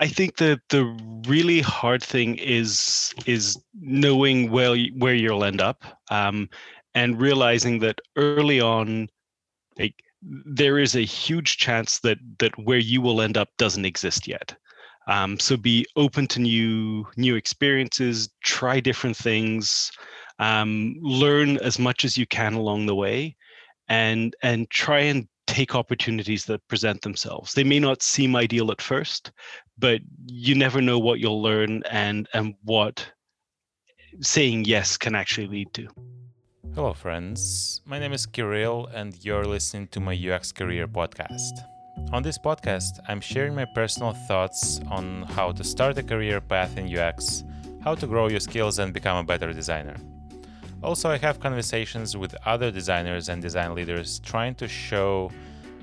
I think that the really hard thing is is knowing where where you'll end up, um, and realizing that early on, like there is a huge chance that that where you will end up doesn't exist yet. Um, so be open to new new experiences, try different things, um, learn as much as you can along the way, and and try and take opportunities that present themselves. They may not seem ideal at first, but you never know what you'll learn and and what saying yes can actually lead to. Hello, friends. My name is Kirill, and you're listening to my UX Career podcast. On this podcast, I'm sharing my personal thoughts on how to start a career path in UX, how to grow your skills and become a better designer. Also, I have conversations with other designers and design leaders trying to show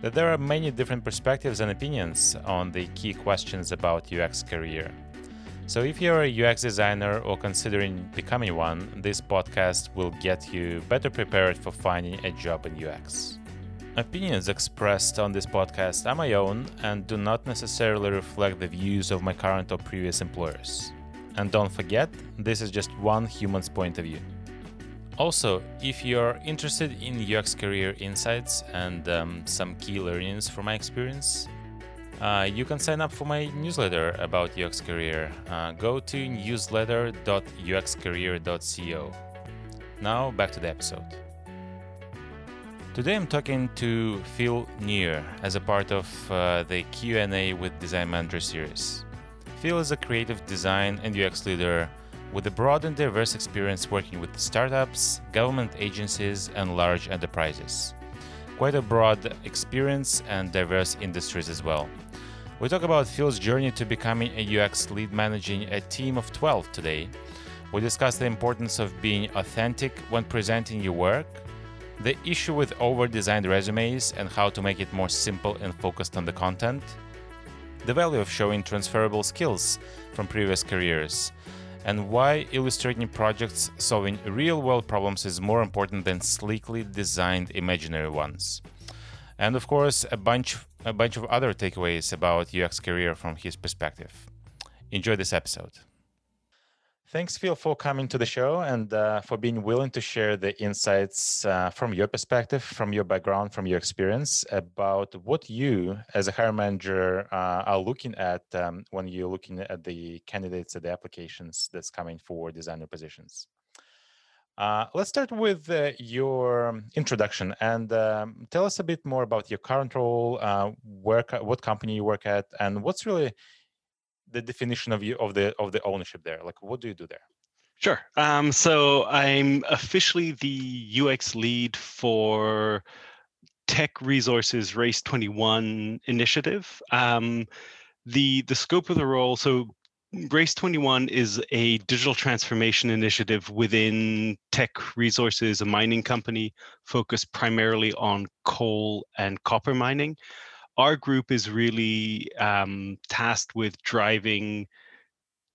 that there are many different perspectives and opinions on the key questions about UX career. So, if you're a UX designer or considering becoming one, this podcast will get you better prepared for finding a job in UX. Opinions expressed on this podcast are my own and do not necessarily reflect the views of my current or previous employers. And don't forget, this is just one human's point of view. Also, if you're interested in UX career insights and um, some key learnings from my experience, uh, you can sign up for my newsletter about UX career. Uh, go to newsletter.uxcareer.co. Now back to the episode. Today I'm talking to Phil Neer as a part of uh, the Q&A with Design Manager series. Phil is a creative design and UX leader with a broad and diverse experience working with startups, government agencies, and large enterprises. Quite a broad experience and diverse industries as well. We talk about Phil's journey to becoming a UX lead managing a team of 12 today. We discuss the importance of being authentic when presenting your work, the issue with over designed resumes and how to make it more simple and focused on the content, the value of showing transferable skills from previous careers, and why illustrating projects solving real world problems is more important than sleekly designed imaginary ones. And of course, a bunch a bunch of other takeaways about UX career from his perspective. Enjoy this episode. Thanks, Phil, for coming to the show and uh, for being willing to share the insights uh, from your perspective, from your background, from your experience about what you, as a hiring manager, uh, are looking at um, when you're looking at the candidates at the applications that's coming for designer positions. Uh, let's start with uh, your introduction and um, tell us a bit more about your current role, uh, work, what company you work at, and what's really the definition of you of the of the ownership there. Like, what do you do there? Sure. Um, so I'm officially the UX lead for Teck Resources Race 21 initiative. Um, the the scope of the role. So Race 21 is a digital transformation initiative within Teck Resources, a mining company focused primarily on coal and copper mining. Our group is really um, tasked with driving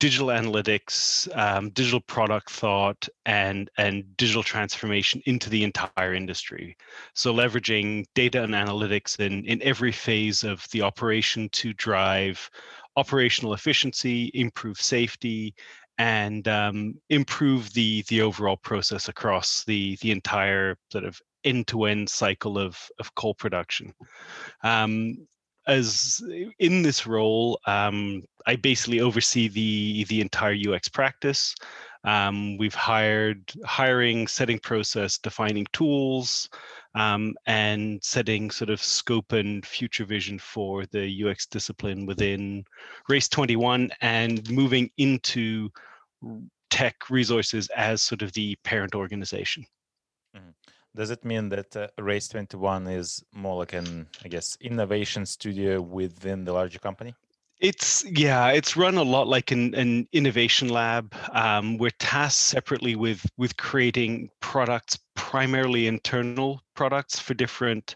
digital analytics, um, digital product thought, and and digital transformation into the entire industry. So leveraging data and analytics in in every phase of the operation to drive operational efficiency, improve safety, and um, improve the the overall process across the the entire sort of end-to-end cycle of of coal production. Um, as in this role, um, I basically oversee the the entire UX practice. Um, we've hired hiring, setting process, defining tools, um, and setting sort of scope and future vision for the UX discipline within Race 21 and moving into Teck resources as sort of the parent organization. Mm-hmm. Does it mean that uh, Race 21 is more like an, I guess, innovation studio within the larger company? It's yeah, it's run a lot like an, an innovation lab. Um, we're tasked separately with with creating products, primarily internal products for different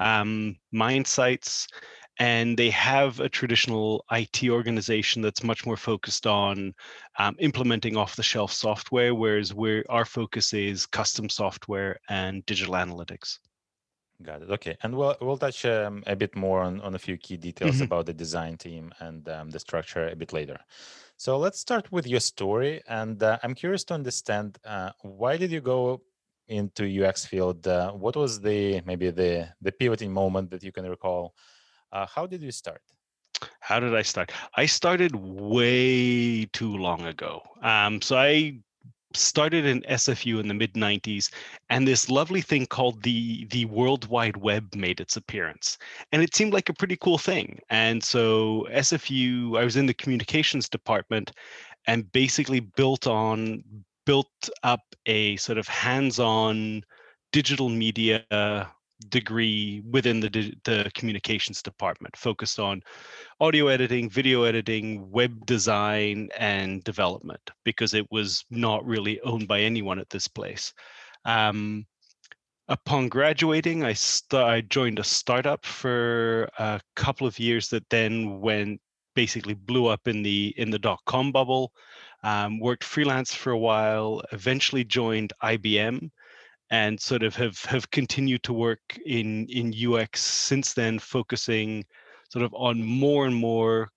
um, mine sites, and they have a traditional IT organization that's much more focused on um, implementing off-the-shelf software, whereas where our focus is custom software and digital analytics. Got it. Okay, and we'll we'll touch um, a bit more on, on a few key details mm-hmm. about the design team and um, the structure a bit later. So let's start with your story, and uh, I'm curious to understand uh, why did you go into UX field? Uh, what was the maybe the the pivoting moment that you can recall? Uh, how did you start? How did I start? I started way too long ago. Um, so I started in SFU in the mid 90s, and this lovely thing called the the World Wide Web made its appearance, and it seemed like a pretty cool thing. And so SFU, I was in the communications department, and basically built on built up a sort of hands-on digital media degree within the, the communications department focused on audio editing video editing web design and development because it was not really owned by anyone at this place. Um, upon graduating I, st- I joined a startup for a couple of years that then went basically blew up in the in the dot com bubble um, worked freelance for a while eventually joined ibm and sort of have have continued to work in in UX since then, focusing sort of on more and more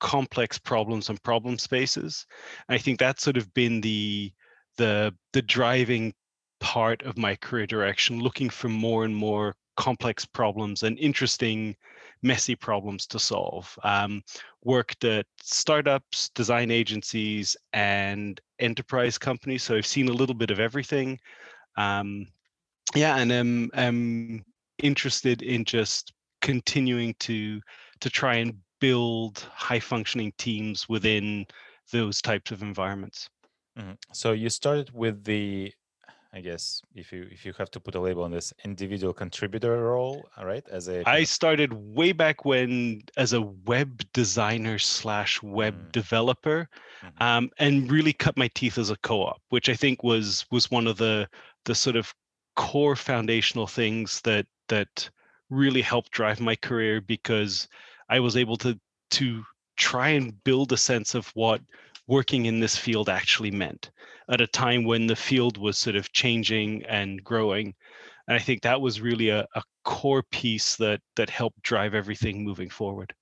complex problems and problem spaces. And I think that's sort of been the the the driving part of my career direction, looking for more and more complex problems and interesting, messy problems to solve. Um, worked at startups, design agencies, and enterprise companies. So I've seen a little bit of everything. Um, yeah, and I'm, I'm interested in just continuing to to try and build high functioning teams within those types of environments. Mm-hmm. So you started with the I guess if you if you have to put a label on this individual contributor role, right? As a I started way back when as a web designer slash web mm. developer, mm-hmm. um, and really cut my teeth as a co-op, which I think was was one of the the sort of core foundational things that that really helped drive my career because I was able to to try and build a sense of what working in this field actually meant at a time when the field was sort of changing and growing. And I think that was really a, a core piece that that helped drive everything moving forward.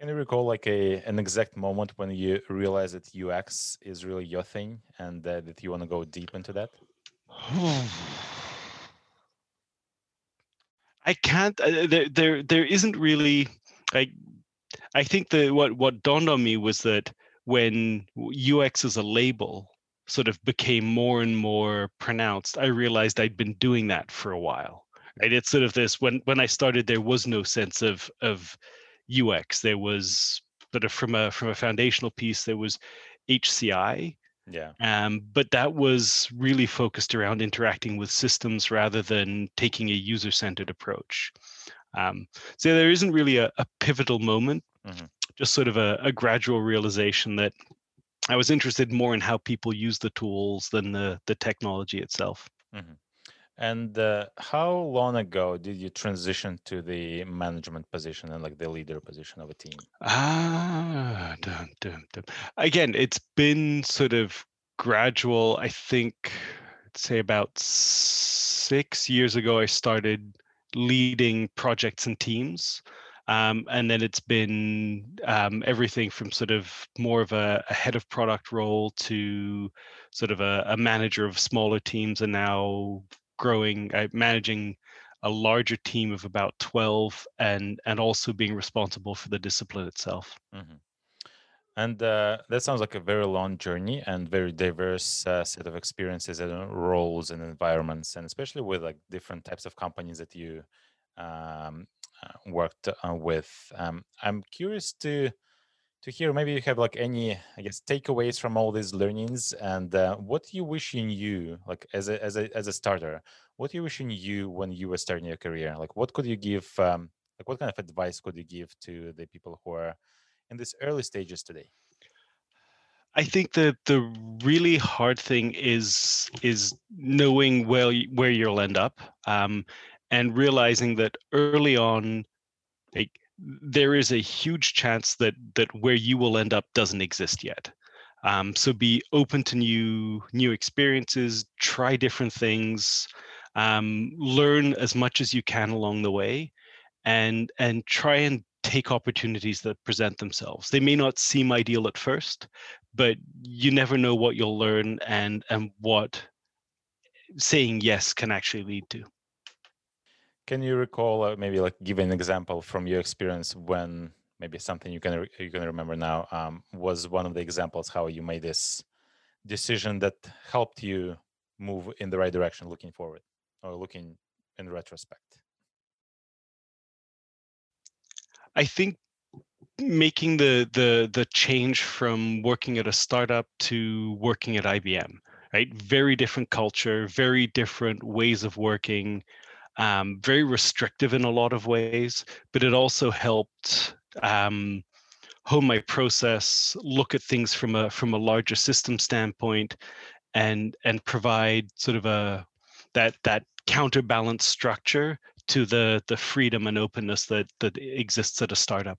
Can you recall like a an exact moment when you realized that UX is really your thing and uh, that you want to go deep into that? I can't. Uh, there, there, there isn't really. I, I think that what what dawned on me was that when UX as a label sort of became more and more pronounced, I realized I'd been doing that for a while. Right? It's sort of this when when I started, there was no sense of of UX. There was sort of from a from a foundational piece, there was HCI. Yeah. Um, but that was really focused around interacting with systems rather than taking a user-centered approach. Um, so there isn't really a, a pivotal moment. Mm-hmm just sort of a, a gradual realization that I was interested more in how people use the tools than the the technology itself. Mm-hmm. And uh, how long ago did you transition to the management position and like the leader position of a team? Ah, again, it's been sort of gradual. I think, say about six years ago, I started leading projects and teams. Um, and then it's been um, everything from sort of more of a, a, head of product role to sort of a, a manager of smaller teams, and now growing, uh, managing a larger team of about 12 and and also being responsible for the discipline itself mm-hmm. and uh, that sounds like a very long journey and very diverse uh, set of experiences and roles and environments and especially with like different types of companies that you um, uh, worked uh, with. Um, I'm curious to to hear maybe you have like any I guess takeaways from all these learnings and uh, what you wish in you like as a as a as a starter. What you wish in you when you were starting your career? Like what could you give? Um, like what kind of advice could you give to the people who are in these early stages today? I think that the really hard thing is is knowing where where you'll end up. Um, and realizing that early on like, there is a huge chance that that where you will end up doesn't exist yet. Um, so be open to new new experiences try different things um, learn as much as you can along the way and and try and take opportunities that present themselves. They may not seem ideal at first but you never know what you'll learn and and what saying yes can actually lead to can you recall uh, maybe like give an example from your experience when maybe something you can re- you can remember now um, was one of the examples how you made this decision that helped you move in the right direction looking forward or looking in retrospect I think making the the the change from working at a startup to working at IBM, right? Very different culture, very different ways of working, um, very restrictive in a lot of ways, but it also helped um, hone my process, look at things from a from a larger system standpoint, and and provide sort of a that that counterbalance structure to the the freedom and openness that that exists at a startup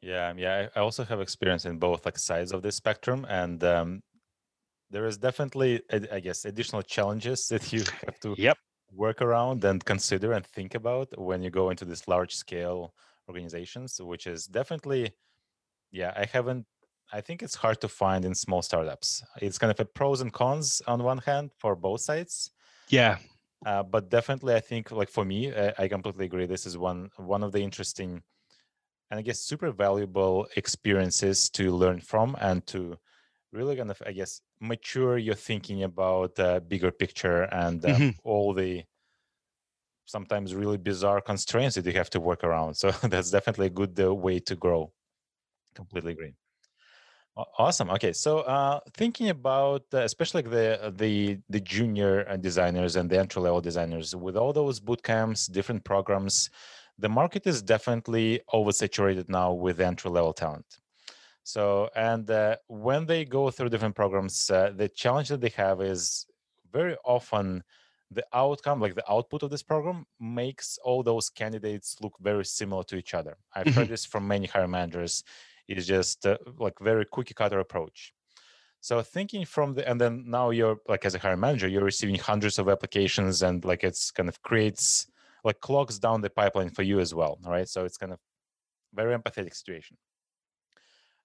yeah yeah i also have experience in both like sides of the spectrum and um, there is definitely i guess additional challenges that you have to yep. Work around and consider and think about when you go into this large scale organizations which is definitely yeah i haven't i think it's hard to find in small startups. It's kind of a pros and cons on one hand for both sides. Yeah. Uh, but definitely, I think like for me, I, I completely agree. This is one one of the interesting and I guess super valuable experiences to learn from and to really kind of I guess mature your thinking about the bigger picture and uh, mm-hmm. all the sometimes really bizarre constraints that you have to work around. So that's definitely a good uh, way to grow. Completely agree. Awesome. Okay, so uh, thinking about uh, especially the the the junior uh, designers and the entry level designers, with all those boot camps, different programs, the market is definitely oversaturated now with entry level talent. So, and uh, when they go through different programs, uh, the challenge that they have is very often the outcome, like the output of this program, makes all those candidates look very similar to each other. I've heard mm-hmm. this from many hiring managers It's just uh, like very cookie cutter approach so thinking from the and then now you're like as a hiring manager you're receiving hundreds of applications and like it's kind of creates like clogs down the pipeline for you as well all right so it's kind of very empathetic situation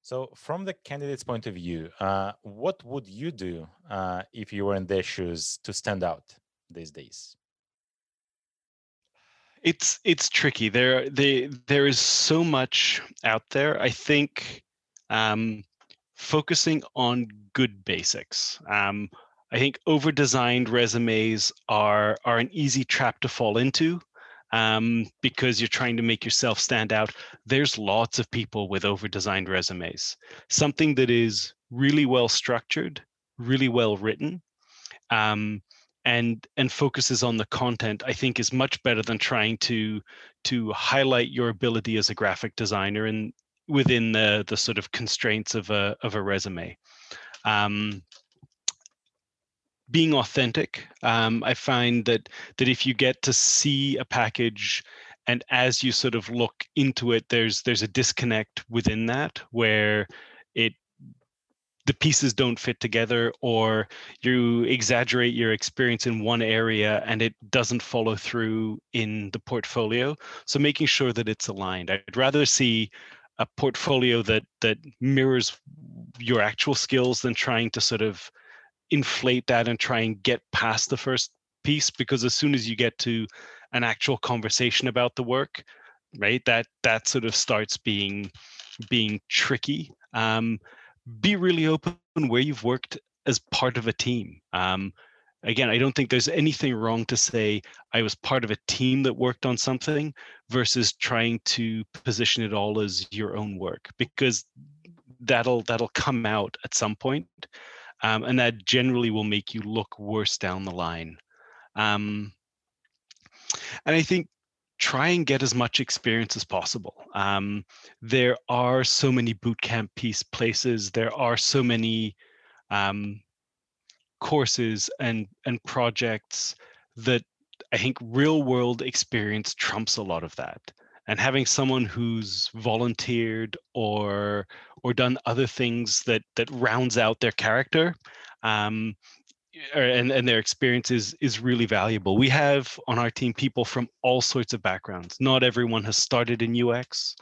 so from the candidate's point of view uh, what would you do uh, if you were in their shoes to stand out these days it's it's tricky. There they there is so much out there. I think um, focusing on good basics. Um, I think over designed resumes are are an easy trap to fall into um, because you're trying to make yourself stand out. There's lots of people with over designed resumes. Something that is really well structured, really well written, um, and and focuses on the content i think is much better than trying to to highlight your ability as a graphic designer and within the the sort of constraints of a of a resume um, being authentic um, i find that that if you get to see a package and as you sort of look into it there's there's a disconnect within that where it the pieces don't fit together or you exaggerate your experience in one area and it doesn't follow through in the portfolio. So making sure that it's aligned. I'd rather see a portfolio that that mirrors your actual skills than trying to sort of inflate that and try and get past the first piece because as soon as you get to an actual conversation about the work right that that sort of starts being being tricky um, be really open where you've worked as part of a team. Um, again, I don't think there's anything wrong to say I was part of a team that worked on something versus trying to position it all as your own work because that'll that'll come out at some point, um, and that generally will make you look worse down the line. Um, and I think try and get as much experience as possible. Um, there are so many bootcamp piece places. There are so many um, courses and and projects that I think real world experience trumps a lot of that. And having someone who's volunteered or or done other things that that rounds out their character um, and, and their experience is, really valuable. We have on our team people from all sorts of backgrounds. Not everyone has started in UX.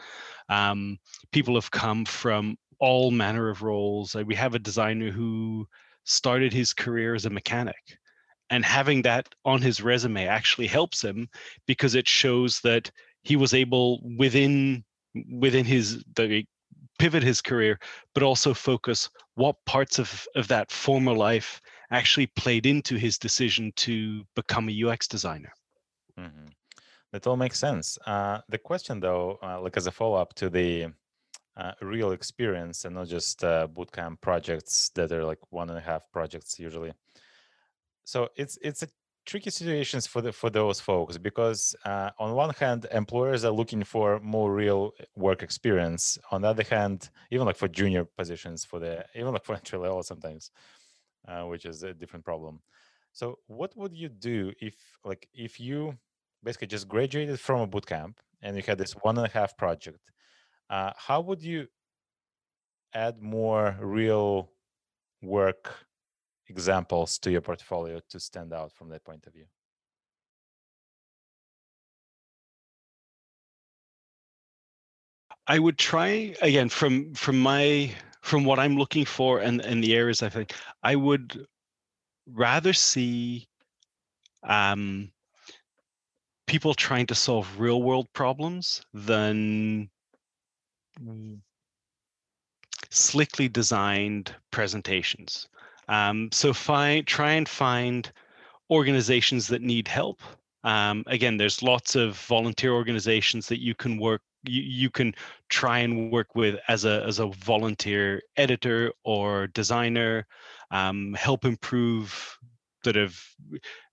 Um, people have come from all manner of roles. we have a designer who started his career as a mechanic. And having that on his resume actually helps him because it shows that he was able within within his the pivot his career, but also focus what parts of, of that former life actually played into his decision to become a UX designer. Mm-hmm. That all makes sense. Uh, the question, though, uh, like as a follow up to the uh, real experience and not just uh, bootcamp projects that are like one and a half projects usually. So it's it's a tricky situations for the for those folks because uh, on one hand employers are looking for more real work experience. On the other hand even like for junior positions for the even like for entry level sometimes uh, which is a different problem. So what would you do if like if you basically just graduated from a boot camp and you had this one and a half project uh, how would you add more real work examples to your portfolio to stand out from that point of view? I would try again from from my from what I'm looking for and and the areas I think I would rather see um, people trying to solve real world problems than slickly designed presentations. Um, so try and find organizations that need help. Um, again, there's lots of volunteer organizations that you can work you, you can try and work with as a as a volunteer editor or designer, um, help improve sort of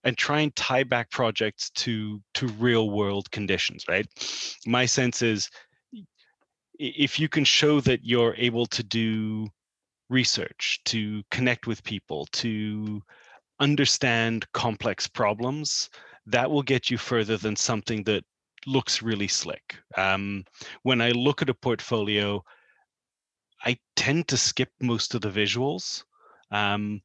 and try and tie back projects to to real world conditions right my sense is if you can show that you're able to do research, to connect with people, to understand complex problems, that will get you further than something that looks really slick. Um, when I look at a portfolio, I tend to skip most of the visuals um,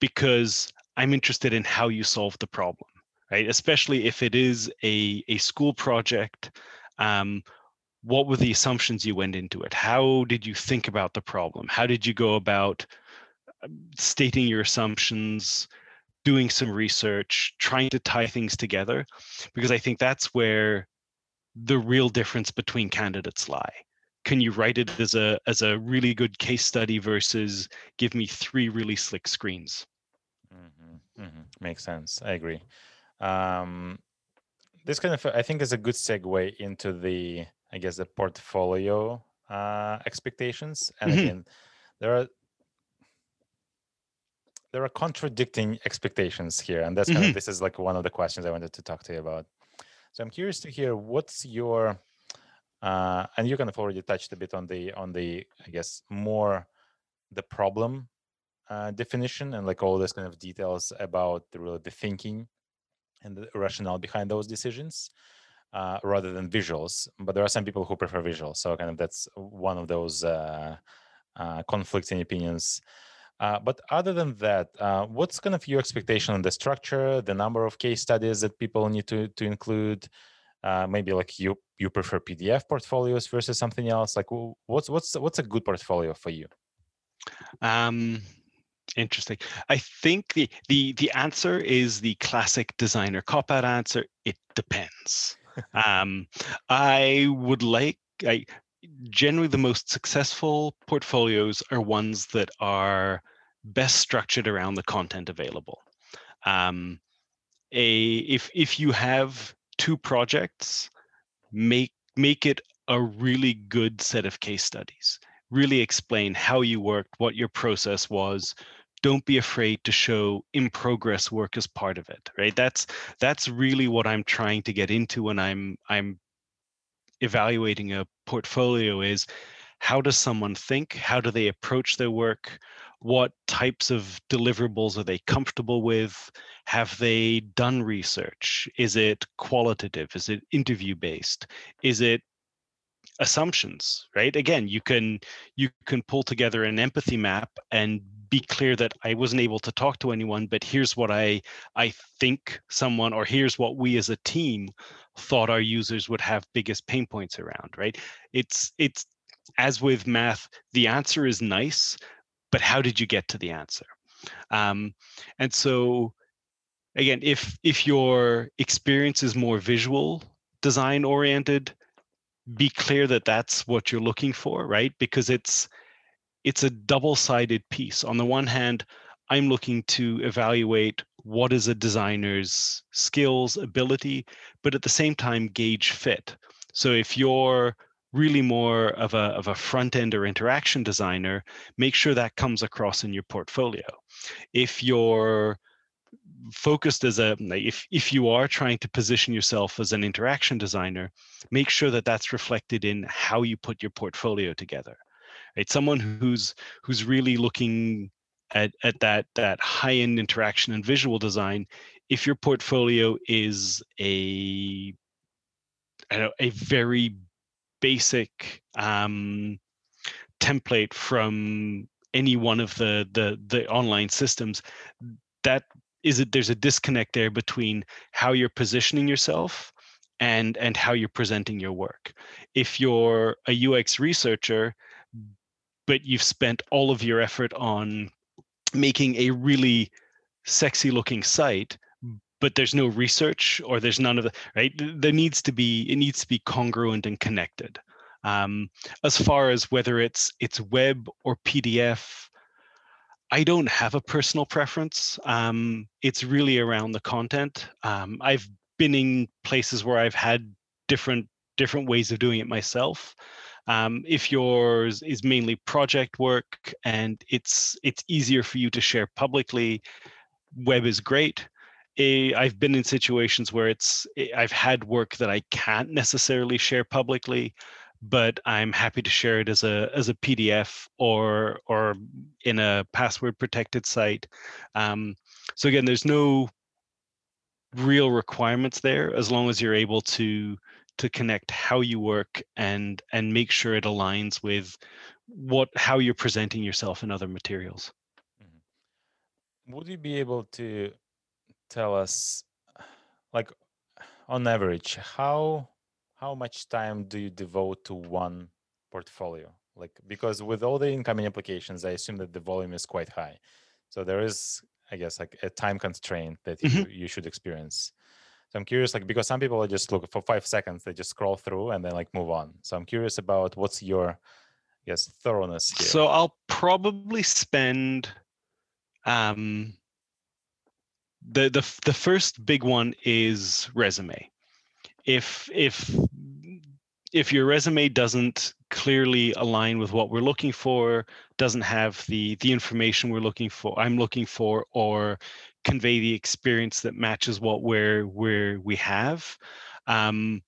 because I'm interested in how you solve the problem, right? Especially if it is a, a school project um, what were the assumptions you went into it? How did you think about the problem? How did you go about um, stating your assumptions, doing some research, trying to tie things together? Because I think that's where the real difference between candidates lie. Can you write it as a as a really good case study versus give me three really slick screens? Mm-hmm, mm-hmm. Makes sense. I agree. Um, this kind of I think is a good segue into the I guess the portfolio uh, expectations. And mm-hmm. again, there are there are contradicting expectations here, and that's kind mm-hmm. of this is like one of the questions I wanted to talk to you about. So I'm curious to hear what's your uh, and you kind of already touched a bit on the on the I guess more the problem uh, definition and like all this kind of details about the really the thinking and the rationale behind those decisions uh, rather than visuals. But there are some people who prefer visuals, so kind of that's one of those uh, uh, conflicting opinions. Uh, but other than that, uh, what's kind of your expectation on the structure, the number of case studies that people need to to include? Uh, maybe like you you prefer PDF portfolios versus something else. Like what's what's what's a good portfolio for you? Um, interesting. I think the the the answer is the classic designer cop out answer. It depends um, I would like I generally the most successful portfolios are ones that are best structured around the content available. Um, a if if you have two projects, make make it a really good set of case studies. Really explain how you worked, what your process was, don't be afraid to show in progress work as part of it right? That's that's really what i'm trying to get into when i'm i'm evaluating a portfolio is how does someone think? How do they approach their work? What types of deliverables are they comfortable with? Have they done research? Is it qualitative? Is it interview based is it assumptions right? Again you can you can pull together an empathy map and be clear that I wasn't able to talk to anyone, but here's what I I think someone or here's what we as a team thought our users would have biggest pain points around, right? It's it's as with math, the answer is nice, but how did you get to the answer? Um, and so again, if if your experience is more visual design oriented, be clear that that's what you're looking for, right? Because it's it's a double-sided piece. On the one hand, I'm looking to evaluate what is a designer's skills, ability, but at the same time gauge fit. So if you're really more of a, of a front end or interaction designer, make sure that comes across in your portfolio. If you're focused as a if if you are trying to position yourself as an interaction designer make sure that that's reflected in how you put your portfolio together right someone who's who's really looking at at that that high end interaction and visual design. If your portfolio is a know, a very basic um, template from any one of the the the online systems that is it there's a disconnect there between how you're positioning yourself and and how you're presenting your work. If you're a ux researcher but you've spent all of your effort on making a really sexy looking site but there's no research or there's none of the right there needs to be it needs to be congruent and connected um, as far as whether it's it's web or pdf I don't have a personal preference. Um, it's really around the content. Um, I've been in places where I've had different different ways of doing it myself. Um, if yours is mainly project work and it's it's easier for you to share publicly, web is great. I've been in situations where it's I've had work that I can't necessarily share publicly but I'm happy to share it as a as a PDF or or in a password protected site. Um, so again, there's no real requirements there as long as you're able to to connect how you work and and make sure it aligns with what how you're presenting yourself in other materials. Mm-hmm. Would you be able to tell us like on average how how much time do you devote to one portfolio? Like because with all the incoming applications, I assume that the volume is quite high. So there is, I guess, like a time constraint that mm-hmm. you, you should experience. So I'm curious, like because some people are just look for five seconds, they just scroll through and then like move on. So I'm curious about what's your yes thoroughness here. So I'll probably spend um the the the first big one is resume if if if your resume doesn't clearly align with what we're looking for doesn't have the the information we're looking for i'm looking for or convey the experience that matches what we're where we have um,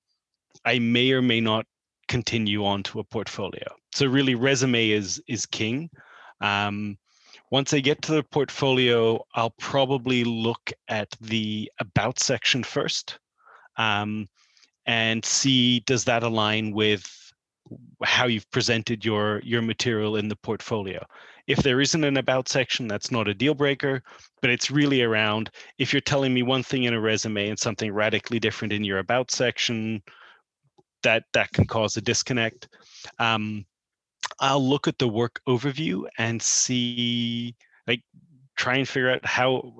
i may or may not continue on to a portfolio. So really resume is is king. Um, once i get to the portfolio i'll probably look at the about section first um, and see does that align with how you've presented your your material in the portfolio. If there isn't an about section that's not a deal breaker but it's really around if you're telling me one thing in a resume and something radically different in your about section that that can cause a disconnect. Um, i'll look at the work overview and see like try and figure out how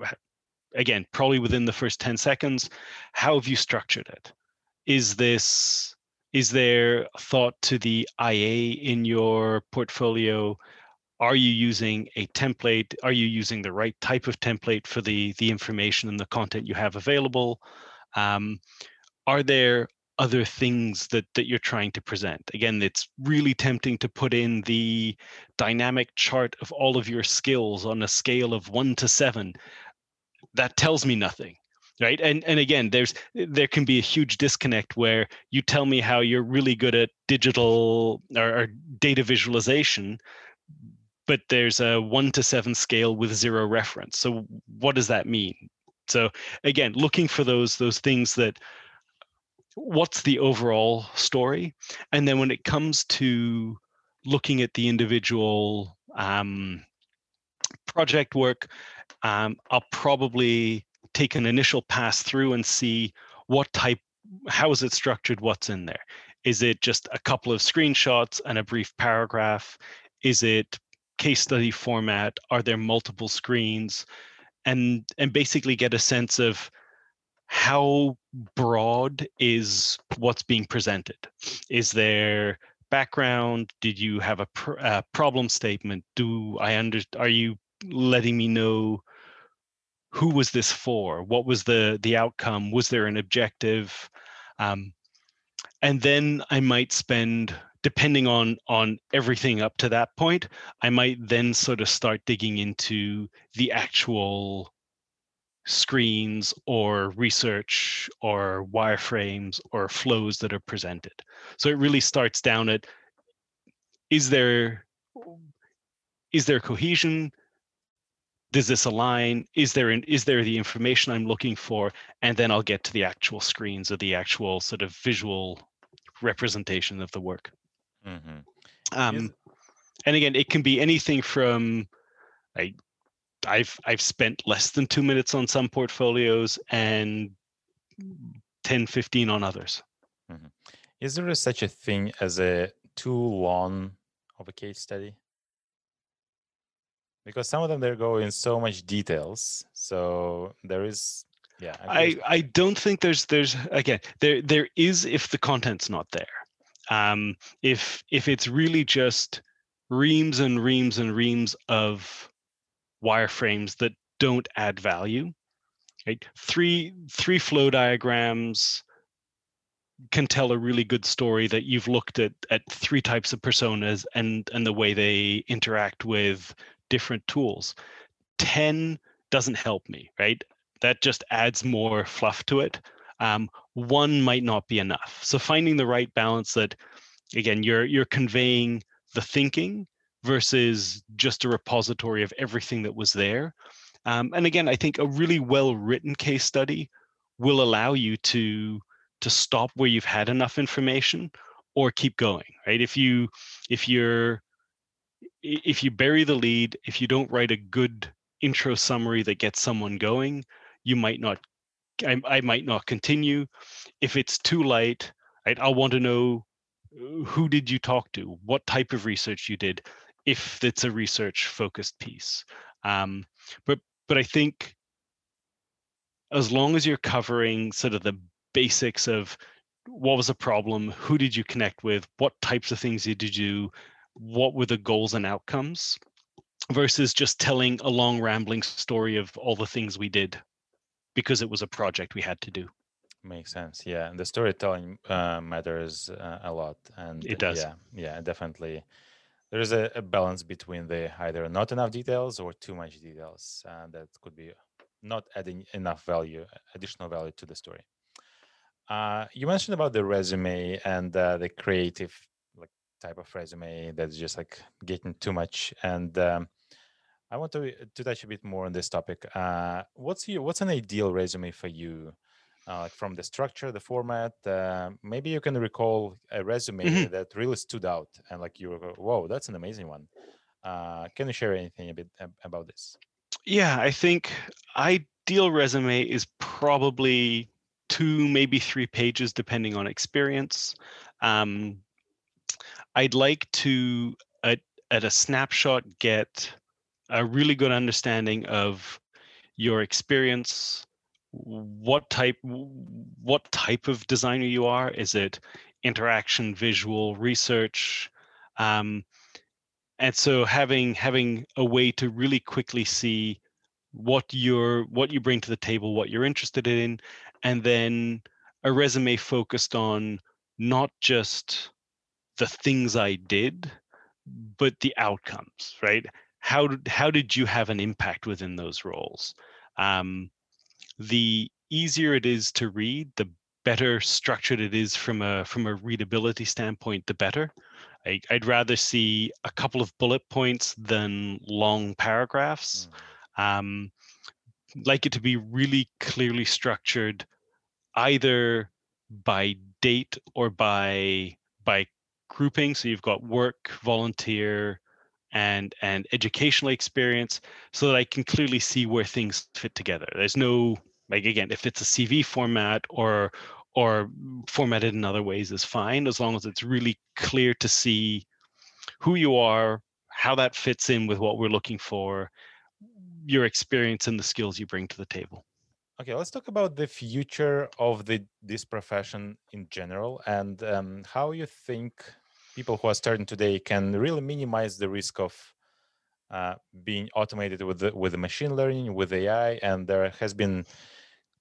again probably within the first 10 seconds how have you structured it? Is this is there thought to the IA in your portfolio? Are you using a template? Are you using the right type of template for the the information and the content you have available? Um, are there other things that that you're trying to present? Again, it's really tempting to put in the dynamic chart of all of your skills on a scale of one to seven. That tells me nothing right? And and again there's there can be a huge disconnect where you tell me how you're really good at digital or, or data visualization but there's a one to seven scale with zero reference. So what does that mean? So again looking for those those things that what's the overall story? And then when it comes to looking at the individual um, project work, um, I'll probably take an initial pass through and see what type, how is it structured, what's in there. Is it just a couple of screenshots and a brief paragraph? Is it case study format? Are there multiple screens? And and basically get a sense of how broad is what's being presented? Is there background? Did you have a, pr- a problem statement? Do I under? Are you letting me know who was this for? What was the the outcome? Was there an objective? Um, and then I might spend, depending on on everything up to that point, I might then sort of start digging into the actual screens or research or wireframes or flows that are presented. So it really starts down at is there is there cohesion? Does this align? Is there an, is there the information I'm looking for? And then I'll get to the actual screens or the actual sort of visual representation of the work. Mm-hmm. Um, and again, it can be anything from like I've I've spent less than two minutes on some portfolios and 10, 15 on others. Mm-hmm. Is there such a thing as a too long of a case study? Because some of them they go in so much details. So there is yeah. I, I don't think there's there's again there there is if the content's not there. Um if if it's really just reams and reams and reams of wireframes that don't add value. Right? Three three flow diagrams can tell a really good story that you've looked at at three types of personas and and the way they interact with different tools. 10 doesn't help me, right? That just adds more fluff to it. Um, one might not be enough. So finding the right balance that again you're you're conveying the thinking versus just a repository of everything that was there. Um, and again, I think a really well written case study will allow you to to stop where you've had enough information or keep going right if you if you're if you bury the lead if you don't write a good intro summary that gets someone going you might not i, I might not continue. If it's too light right, i'll want to know uh, who did you talk to? What type of research you did? If it's a research focused piece. Um, but but I think as long as you're covering sort of the basics of what was a problem, who did you connect with, what types of things did you do, what were the goals and outcomes, versus just telling a long rambling story of all the things we did because it was a project we had to do. Makes sense. Yeah, and the storytelling uh, matters uh, a lot, and it does. Yeah, yeah, definitely there's a, a, balance between the either not enough details or too much details uh, that could be not adding enough value additional value to the story uh, you mentioned about the resume and uh, the creative type of resume that's just like getting too much and um, i want to to touch a bit more on this topic uh, what's your what's an ideal resume for you uh, from the structure, the format. Uh, maybe you can recall a resume mm-hmm. that really stood out and like you were, whoa, that's an amazing one. Uh, can you share anything a bit about this? Yeah, I think ideal resume is probably two, maybe three pages, depending on experience. Um, I'd like to, at, at a snapshot, get a really good understanding of your experience, what type what type of designer you are? Is it interaction visual research? Um, and so having having a way to really quickly see what you're what you bring to the table what you're interested in and then a resume focused on not just the things i did but the outcomes right how how did you have an impact within those roles um, the easier it is to read, the better structured it is from a from a readability standpoint, the better. I, would rather see a couple of bullet points than long paragraphs. Mm. Um, like it to be really clearly structured, either by date or by by grouping. So you've got work, volunteer, and and educational experience so that I can clearly see where things fit together. There's no like again, if it's a CV format or or formatted in other ways is fine as long as it's really clear to see who you are, how that fits in with what we're looking for, your experience and the skills you bring to the table. Okay, let's talk about the future of the this profession in general and um, how you think people who are starting today can really minimize the risk of uh, being automated with the, with the machine learning with AI. And there has been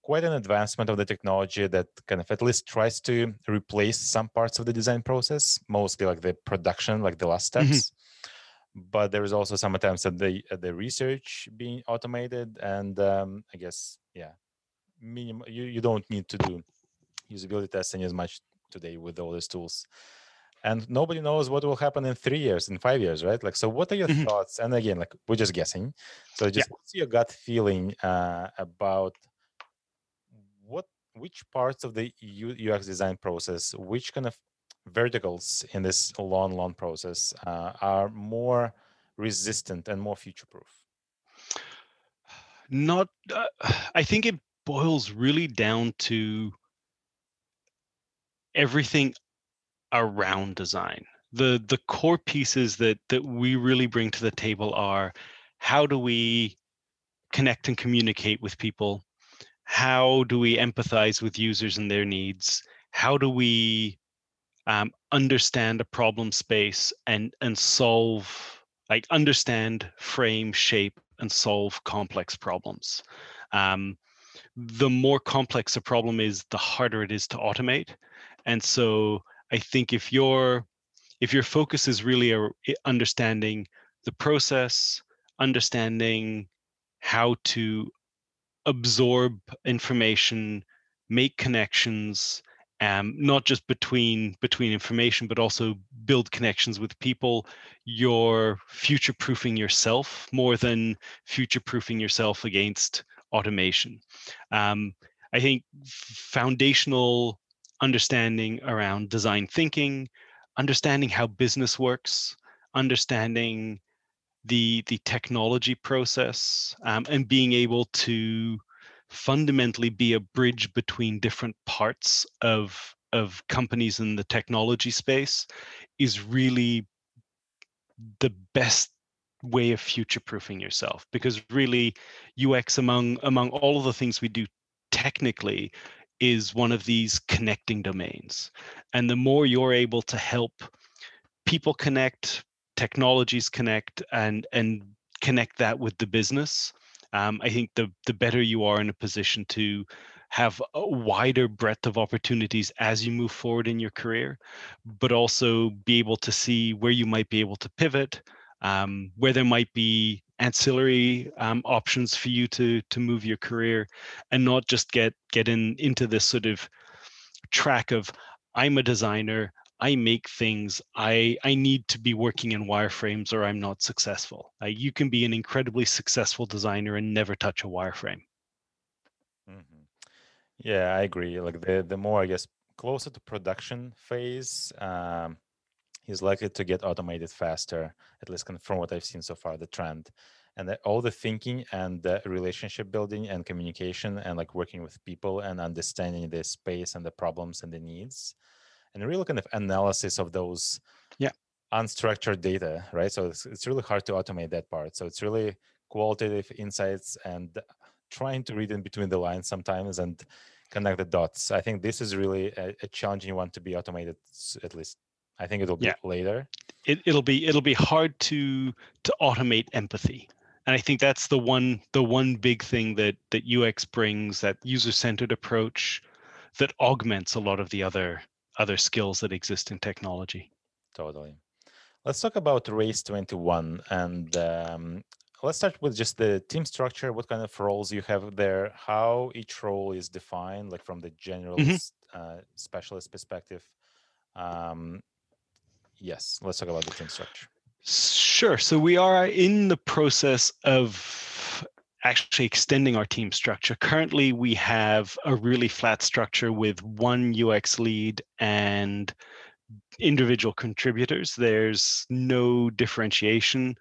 quite an advancement of the technology that kind of at least tries to replace some parts of the design process, mostly like the production, like the last mm-hmm. steps. Mm-hmm. But there is also some attempts at the at the research being automated, and um, I guess yeah, minimum you, you don't need to do usability testing as much today with all these tools and nobody knows what will happen in three years in five years right like so what are your mm-hmm. thoughts and again like we're just guessing so just yeah. what's your gut feeling uh, about what which parts of the ux design process which kind of verticals in this long long process uh, are more resistant and more future proof not uh, i think it boils really down to everything around design. The the core pieces that that we really bring to the table are how do we connect and communicate with people? How do we empathize with users and their needs? How do we um, understand a problem space and and solve like understand, frame, shape, and solve complex problems? Um, the more complex a problem is, the harder it is to automate. And so I think if your if your focus is really a, understanding the process, understanding how to absorb information, make connections, um, not just between between information, but also build connections with people. You're future proofing yourself more than future proofing yourself against automation. Um, I think foundational understanding around design thinking, understanding how business works, understanding the the technology process, um, and being able to fundamentally be a bridge between different parts of of companies in the technology space is really the best way of future proofing yourself. Because really ux among among all of the things we do technically is one of these connecting domains. And the more you're able to help people connect technologies connect and and connect that with the business um, i think the the better you are in a position to have a wider breadth of opportunities as you move forward in your career but also be able to see where you might be able to pivot um, where there might be ancillary um, options for you to to move your career and not just get get in into this sort of track of i'm a designer i make things i i need to be working in wireframes or i'm not successful. Uh, you can be an incredibly successful designer and never touch a wireframe. Mm-hmm. yeah i agree. Like the the more i guess closer to production phase um, is likely to get automated faster, at least from what I've seen so far, the trend. And all the thinking and the relationship building and communication and like working with people and understanding the space and the problems and the needs and a real kind of analysis of those yeah unstructured data, right? So it's, it's really hard to automate that part. So it's really qualitative insights and trying to read in between the lines sometimes and connect the dots. I think this is really a, a challenging one to be automated, at least I think it'll be yeah. later. It, it'll be it'll be hard to to automate empathy, and I think that's the one the one big thing that that UX brings that user centered approach that augments a lot of the other other skills that exist in technology. Totally. Let's talk about Race 21 and um, let's start with just the team structure. What kind of roles you have there? How each role is defined, like from the general mm-hmm. uh, specialist perspective. Um, Yes, let's talk about the team structure. Sure. So we are in the process of actually extending our team structure. Currently, we have a really flat structure with one UX lead and individual contributors. There's no differentiation.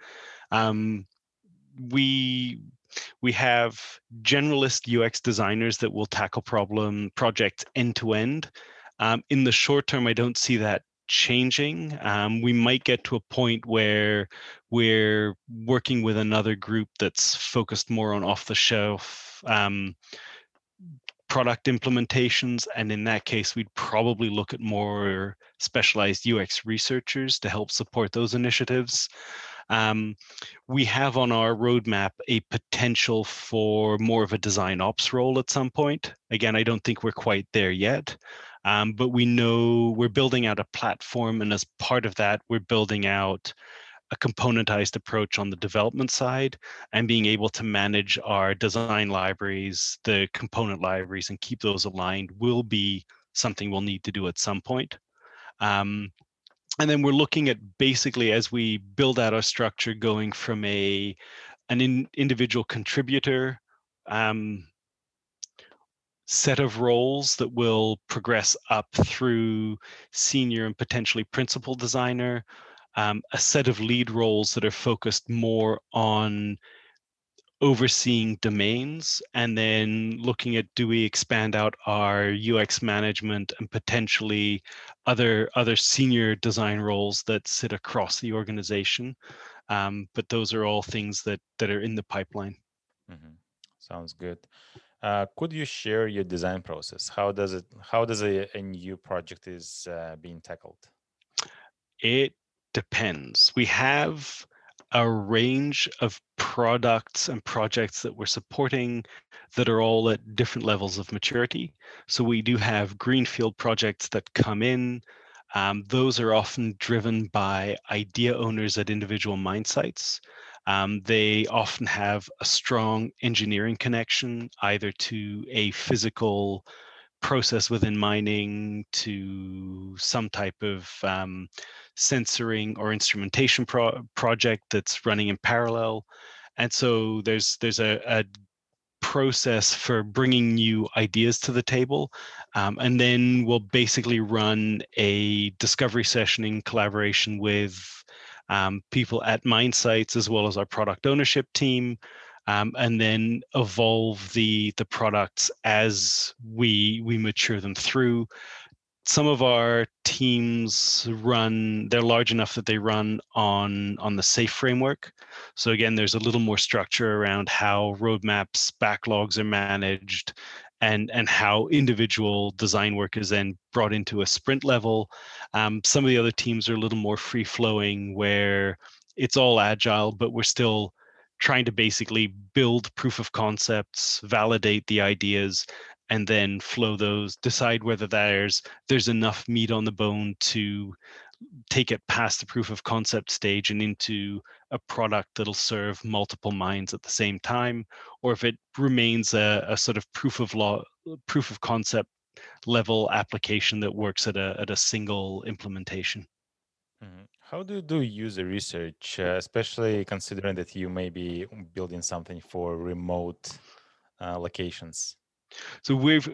Um, we we have generalist UX designers that will tackle problem projects end to end. Um, in the short term, I don't see that changing. Um, we might get to a point where we're working with another group that's focused more on off the shelf um, product implementations. And in that case, we'd probably look at more specialized UX researchers to help support those initiatives. Um, we have on our roadmap a potential for more of a design ops role at some point. Again, I don't think we're quite there yet, um, but we know we're building out a platform, and as part of that, we're building out a componentized approach on the development side and being able to manage our design libraries, the component libraries, and keep those aligned will be something we'll need to do at some point. Um, and then we're looking at basically as we build out our structure going from a an in, individual contributor um, set of roles that will progress up through senior and potentially principal designer um, a set of lead roles that are focused more on overseeing domains and then looking at do we expand out our UX management and potentially other other senior design roles that sit across the organization. Um, but those are all things that that are in the pipeline. Mm-hmm. Sounds good. Uh, could you share your design process? How does it? How does a, a new project is uh, being tackled? It depends. We have a range of products and projects that we're supporting that are all at different levels of maturity. So we do have greenfield projects that come in. Um, those are often driven by idea owners at individual mine sites. Um, they often have a strong engineering connection either to a physical process within mining to some type of um, sensoring or instrumentation pro- project that's running in parallel. And so there's there's a, a process for bringing new ideas to the table um, and then we'll basically run a discovery session in collaboration with um, people at mine sites as well as our product ownership team um, and then evolve the the products as we we mature them through. Some of our teams run they're large enough that they run on on the SAFe framework. So again there's a little more structure around how roadmaps backlogs are managed and and how individual design work is then brought into a sprint level. Um, some of the other teams are a little more free flowing where it's all agile but we're still trying to basically build proof of concepts validate the ideas and then flow those decide whether there's there's enough meat on the bone to take it past the proof of concept stage and into a product that'll serve multiple minds at the same time or if it remains a, a sort of proof of law proof of concept level application that works at a at a single implementation. Mm-hmm. how do you do user research uh, especially considering that you may be building something for remote uh, locations? So we've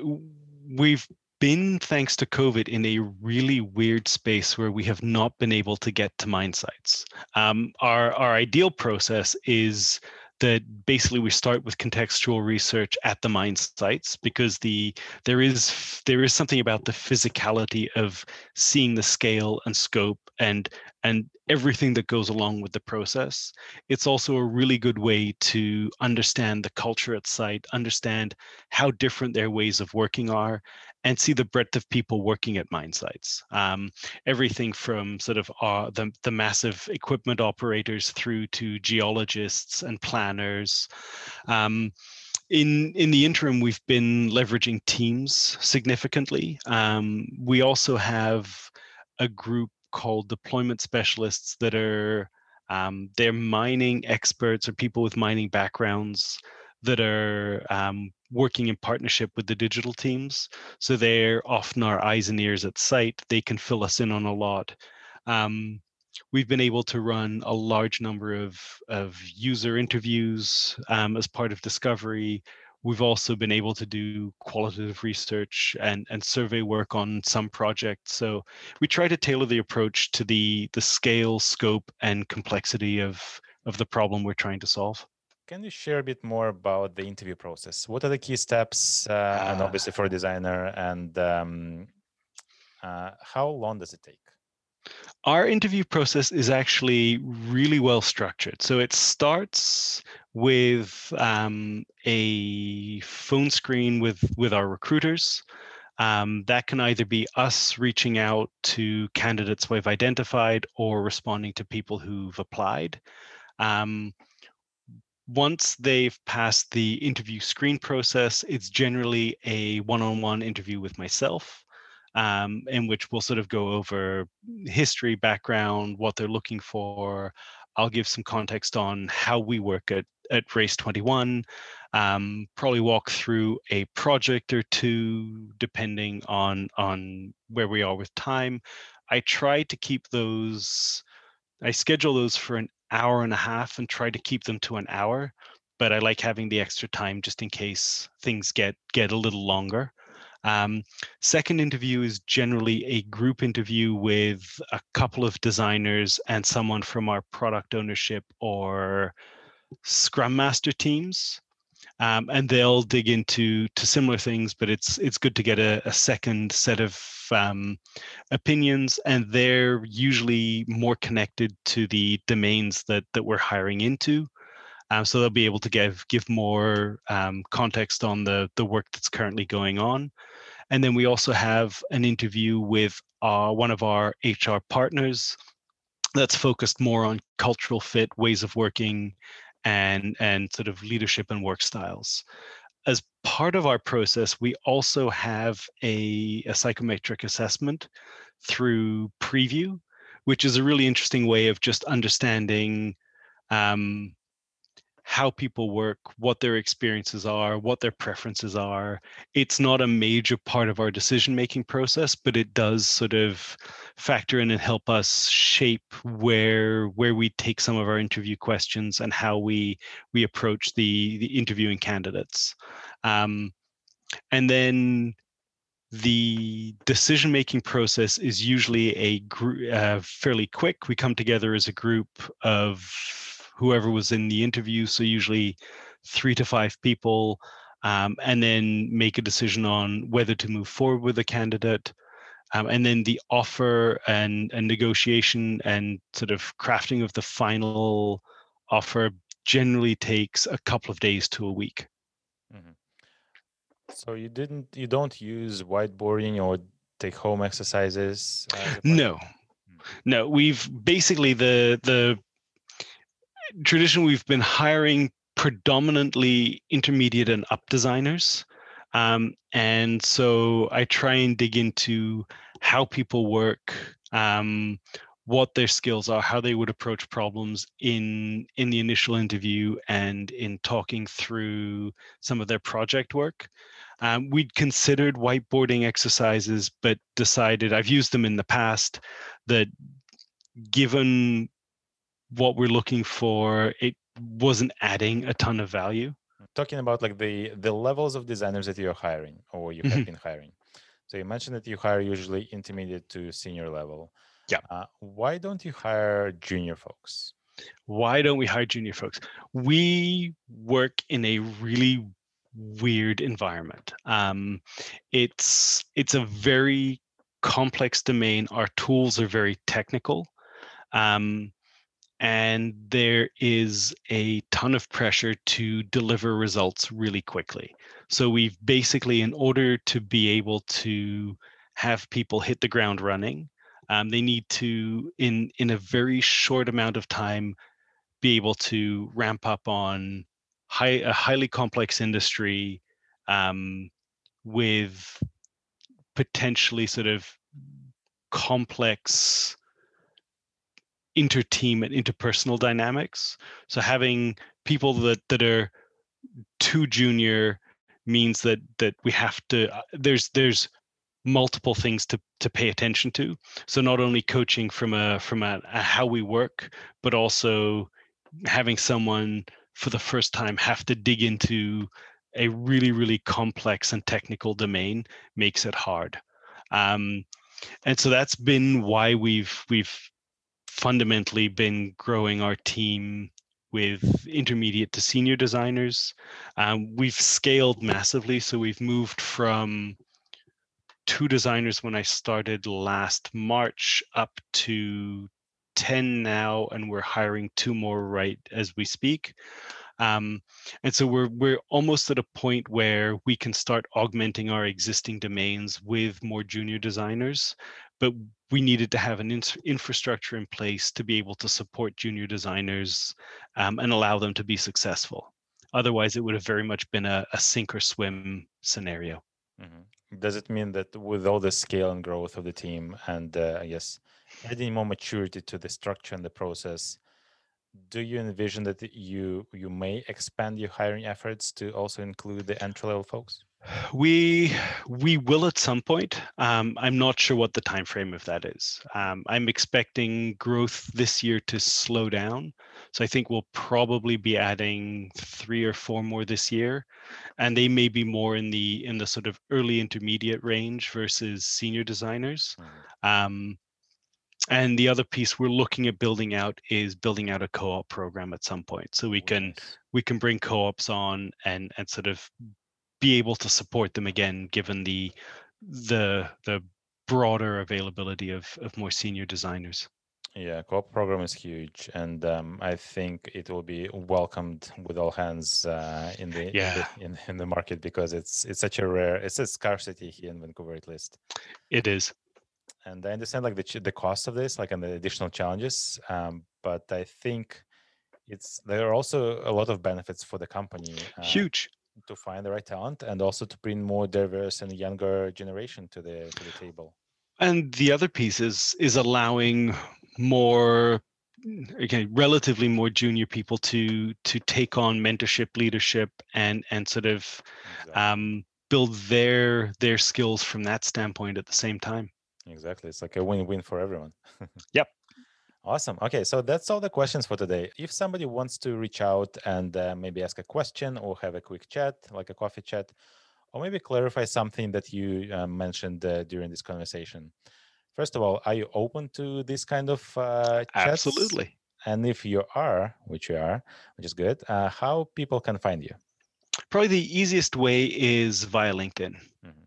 we've been thanks to COVID in a really weird space where we have not been able to get to mine sites. Um, our our ideal process is that basically we start with contextual research at the mine sites because the there is there is something about the physicality of seeing the scale and scope and and everything that goes along with the process. It's also a really good way to understand the culture at site, understand how different their ways of working are, and see the breadth of people working at mine sites. Um, everything from sort of uh, the, the massive equipment operators through to geologists and planners. Um, in in the interim, we've been leveraging teams significantly. Um, we also have a group called deployment specialists that are um, they're mining experts or people with mining backgrounds that are um, working in partnership with the digital teams. So they're often our eyes and ears at site. They can fill us in on a lot. Um, we've been able to run a large number of, of user interviews um, as part of discovery. we've also been able to do qualitative research and, and survey work on some projects. So we try to tailor the approach to the the scale, scope, and complexity of of the problem we're trying to solve. Can you share a bit more about the interview process? What are the key steps, uh, and obviously for a designer, and um, uh, how long does it take? Our interview process is actually really well structured. So it starts with um, a phone screen with with our recruiters. Um, that can either be us reaching out to candidates we've identified or responding to people who've applied. Um, once they've passed the interview screen process, it's generally a one on one interview with myself, um, in which we'll sort of go over history, background, what they're looking for. I'll give some context on how we work at, at Race 21, um, probably walk through a project or two, depending on, on where we are with time. I try to keep those, I schedule those for an hour and a half and try to keep them to an hour but i like having the extra time just in case things get get a little longer. Um, second interview is generally a group interview with a couple of designers and someone from our product ownership or scrum master teams um, and they'll dig into to similar things but it's it's good to get a, a second set of um, opinions and they're usually more connected to the domains that that we're hiring into. Um, so they'll be able to give give more um, context on the the work that's currently going on. And then we also have an interview with uh, one of our hr partners that's focused more on cultural fit ways of working and and sort of leadership and work styles. As part of our process we also have a, a psychometric assessment through preview which is a really interesting way of just understanding um, how people work, what their experiences are, what their preferences are. It's not a major part of our decision making process, but it does sort of factor in and help us shape where where we take some of our interview questions and how we we approach the the interviewing candidates. Um, and then the decision making process is usually a uh, fairly quick. We come together as a group of whoever was in the interview. So usually three to five people, um, and then make a decision on whether to move forward with a candidate. Um, and then the offer and, and negotiation and sort of crafting of the final offer generally takes a couple of days to a week. Mm-hmm. So you didn't, you don't use whiteboarding or take home exercises? No, hmm. no. We've basically the the traditionally we've been hiring predominantly intermediate and up designers. Um, and so I try and dig into how people work, um, what their skills are, how they would approach problems in in the initial interview and in talking through some of their project work. Um, we'd considered whiteboarding exercises, but decided I've used them in the past that given what we're looking for, it wasn't adding a ton of value. Talking about like the the levels of designers that you're hiring or you have mm-hmm. been hiring. So you mentioned that you hire usually intermediate to senior level. Yeah. Uh, why don't you hire junior folks? Why don't we hire junior folks? We work in a really weird environment. Um, it's it's a very complex domain. Our tools are very technical. Um, and there is a ton of pressure to deliver results really quickly. So we've basically, in order to be able to have people hit the ground running, um, they need to, in in a very short amount of time, be able to ramp up on high, a highly complex industry um, with potentially sort of complex inter-team and interpersonal dynamics. So having people that that are too junior means that that we have to uh, there's there's multiple things to to pay attention to. So not only coaching from a from a, a how we work, but also having someone for the first time have to dig into a really really complex and technical domain makes it hard um, and so that's been why we've we've fundamentally been growing our team with intermediate to senior designers. Um, we've scaled massively so we've moved from two designers when i started last march up to 10 now and we're hiring two more right as we speak. Um, and so we're we're almost at a point where we can start augmenting our existing domains with more junior designers, but we needed to have an in- infrastructure in place to be able to support junior designers um, and allow them to be successful. Otherwise, it would have very much been a, a sink or swim scenario. Mm-hmm. Does it mean that with all the scale and growth of the team, and uh, I guess adding more maturity to the structure and the process, do you envision that you you may expand your hiring efforts to also include the entry level folks we we will at some point. Um, i'm not sure what the time frame of that is. Um, i'm expecting growth this year to slow down. So i think we'll probably be adding three or four more this year. And they may be more in the in the sort of early intermediate range versus senior designers. Mm-hmm. um, and the other piece we're looking at building out is building out a co-op program at some point. So we can we can bring co-ops on and and sort of be able to support them again given the the the broader availability of of more senior designers yeah co-op program is huge and um, i think it will be welcomed with all hands uh, in the yeah. in, the, in, in the market because it's it's such a rare it's a scarcity here in vancouver at least it is and I understand like the the cost of this, like and the additional challenges. Um, but I think it's there are also a lot of benefits for the company. Uh, Huge to find the right talent and also to bring more diverse and younger generation to the to the table. And the other piece is is allowing more again relatively more junior people to to take on mentorship leadership and and sort of exactly. um, build their their skills from that standpoint at the same time Exactly. It's like a win-win for everyone. yep. Awesome. Okay, so that's all the questions for today. If somebody wants to reach out and uh, maybe ask a question or have a quick chat, like a coffee chat, or maybe clarify something that you uh, mentioned uh, during this conversation. First of all, are you open to this kind of uh, chats? Absolutely. And if you are, which you are, which is good, uh, how people can find you? Probably the easiest way is via LinkedIn. Mm-hmm.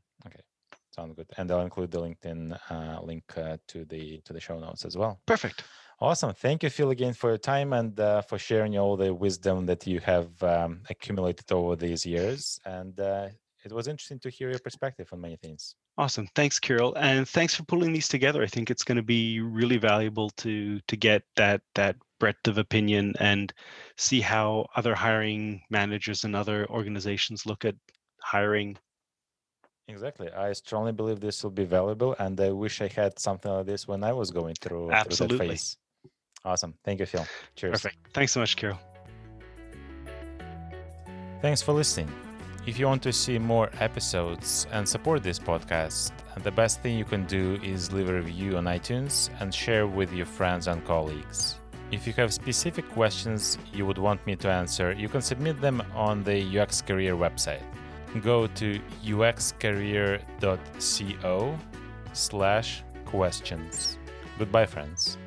Sounds good. And I'll include the LinkedIn uh, link uh, to the to the show notes as well. Perfect. Awesome. Thank you, Phil, again for your time and uh, for sharing all the wisdom that you have um, accumulated over these years. And uh, it was interesting to hear your perspective on many things. Awesome. Thanks, Kirill, and thanks for pulling these together. I think it's going to be really valuable to to get that that breadth of opinion and see how other hiring managers and other organizations look at hiring Exactly. I strongly believe this will be valuable, and I wish I had something like this when I was going through, Absolutely. through that phase. Awesome. Thank you, Phil. Cheers. Perfect. Thanks so much, Kirill. Thanks for listening. If you want to see more episodes and support this podcast, the best thing you can do is leave a review on iTunes and share with your friends and colleagues. If you have specific questions you would want me to answer, you can submit them on the UX Career website go to uxcareer.co slash questions. Goodbye, friends.